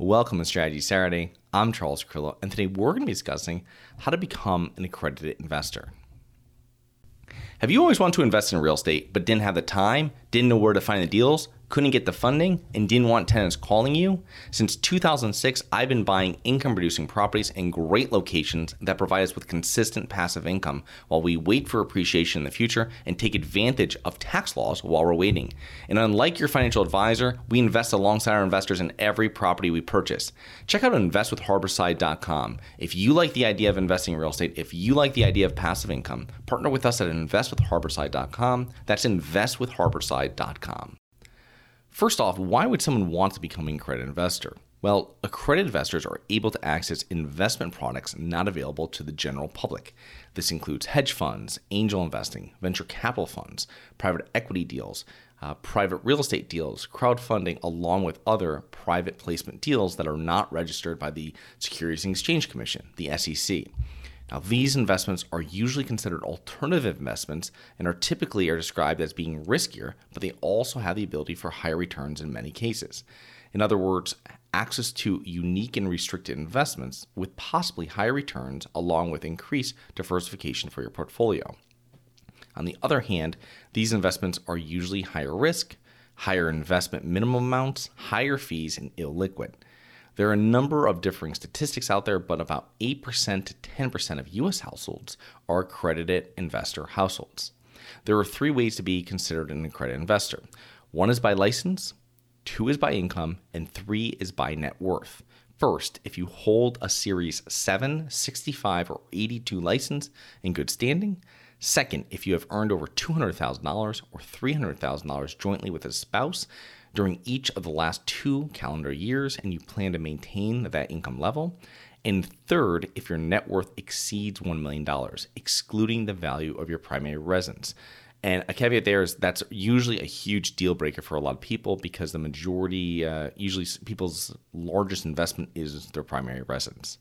Welcome to Strategy Saturday. I'm Charles Carillo, and today we're going to be discussing how to become an accredited investor. Have you always wanted to invest in real estate but didn't have the time, didn't know where to find the deals, couldn't get the funding, and didn't want tenants calling you? Since 2006, I've been buying income producing properties in great locations that provide us with consistent passive income while we wait for appreciation in the future and take advantage of tax laws while we're waiting. And unlike your financial advisor, we invest alongside our investors in every property we purchase. Check out investwithharborside.com. If you like the idea of investing in real estate, if you like the idea of passive income, partner with us at investwithharborside.com. That's investwithharborside.com. First off, why would someone want to become an accredited investor? Well, accredited investors are able to access investment products not available to the general public. This includes hedge funds, angel investing, venture capital funds, private equity deals, uh, private real estate deals, crowdfunding, along with other private placement deals that are not registered by the Securities and Exchange Commission, the SEC. Now, these investments are usually considered alternative investments and are typically are described as being riskier, but they also have the ability for higher returns in many cases. In other words, access to unique and restricted investments with possibly higher returns along with increased diversification for your portfolio. On the other hand, these investments are usually higher risk, higher investment minimum amounts, higher fees, and illiquid. There are a number of differing statistics out there, but about 8% to 10% of US households are accredited investor households. There are three ways to be considered an accredited investor one is by license, two is by income, and three is by net worth. First, if you hold a Series 7, 65, or 82 license in good standing. Second, if you have earned over $200,000 or $300,000 jointly with a spouse during each of the last two calendar years and you plan to maintain that income level. And third, if your net worth exceeds $1 million, excluding the value of your primary residence. And a caveat there is that's usually a huge deal breaker for a lot of people because the majority, uh, usually people's largest investment is their primary residence.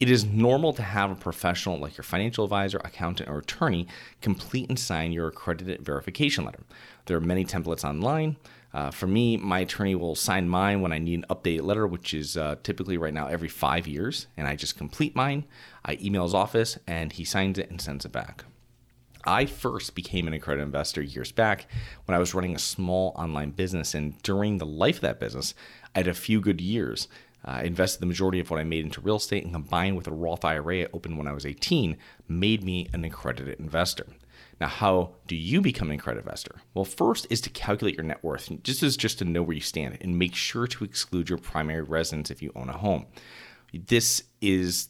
It is normal to have a professional like your financial advisor, accountant, or attorney complete and sign your accredited verification letter. There are many templates online. Uh, for me, my attorney will sign mine when I need an updated letter, which is uh, typically right now every five years, and I just complete mine. I email his office, and he signs it and sends it back. I first became an accredited investor years back when I was running a small online business, and during the life of that business, I had a few good years. I invested the majority of what I made into real estate and combined with a Roth IRA I opened when I was 18 made me an accredited investor. Now, how do you become an accredited investor? Well, first is to calculate your net worth. This is just to know where you stand and make sure to exclude your primary residence if you own a home. This is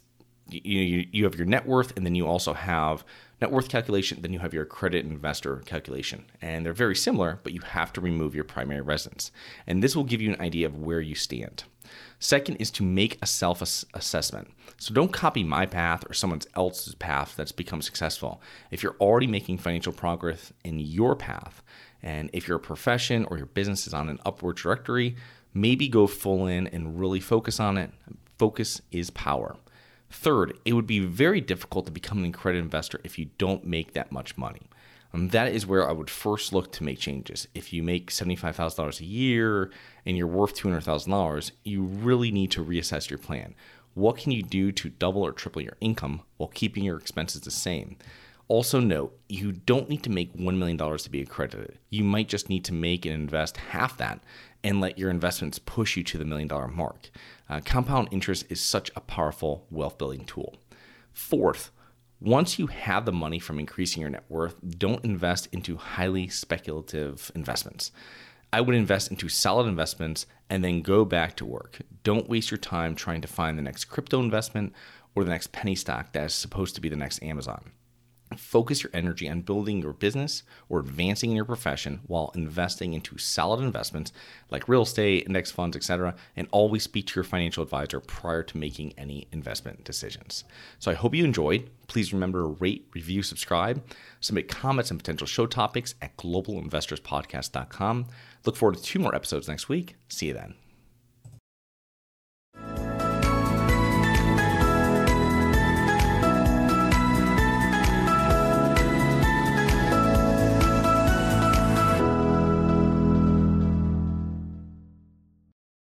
you, you have your net worth and then you also have net worth calculation, then you have your credit investor calculation. And they're very similar, but you have to remove your primary residence. And this will give you an idea of where you stand. Second is to make a self assessment. So don't copy my path or someone else's path that's become successful. If you're already making financial progress in your path, and if your profession or your business is on an upward trajectory, maybe go full in and really focus on it. Focus is power. Third, it would be very difficult to become an accredited investor if you don't make that much money. Um, that is where I would first look to make changes. If you make $75,000 a year and you're worth $200,000, you really need to reassess your plan. What can you do to double or triple your income while keeping your expenses the same? Also, note you don't need to make $1 million to be accredited. You might just need to make and invest half that and let your investments push you to the million dollar mark. Uh, compound interest is such a powerful wealth building tool. Fourth, once you have the money from increasing your net worth, don't invest into highly speculative investments. I would invest into solid investments and then go back to work. Don't waste your time trying to find the next crypto investment or the next penny stock that is supposed to be the next Amazon. Focus your energy on building your business or advancing in your profession while investing into solid investments like real estate, index funds, etc. And always speak to your financial advisor prior to making any investment decisions. So I hope you enjoyed. Please remember to rate, review, subscribe, submit comments and potential show topics at globalinvestorspodcast.com. Look forward to two more episodes next week. See you then.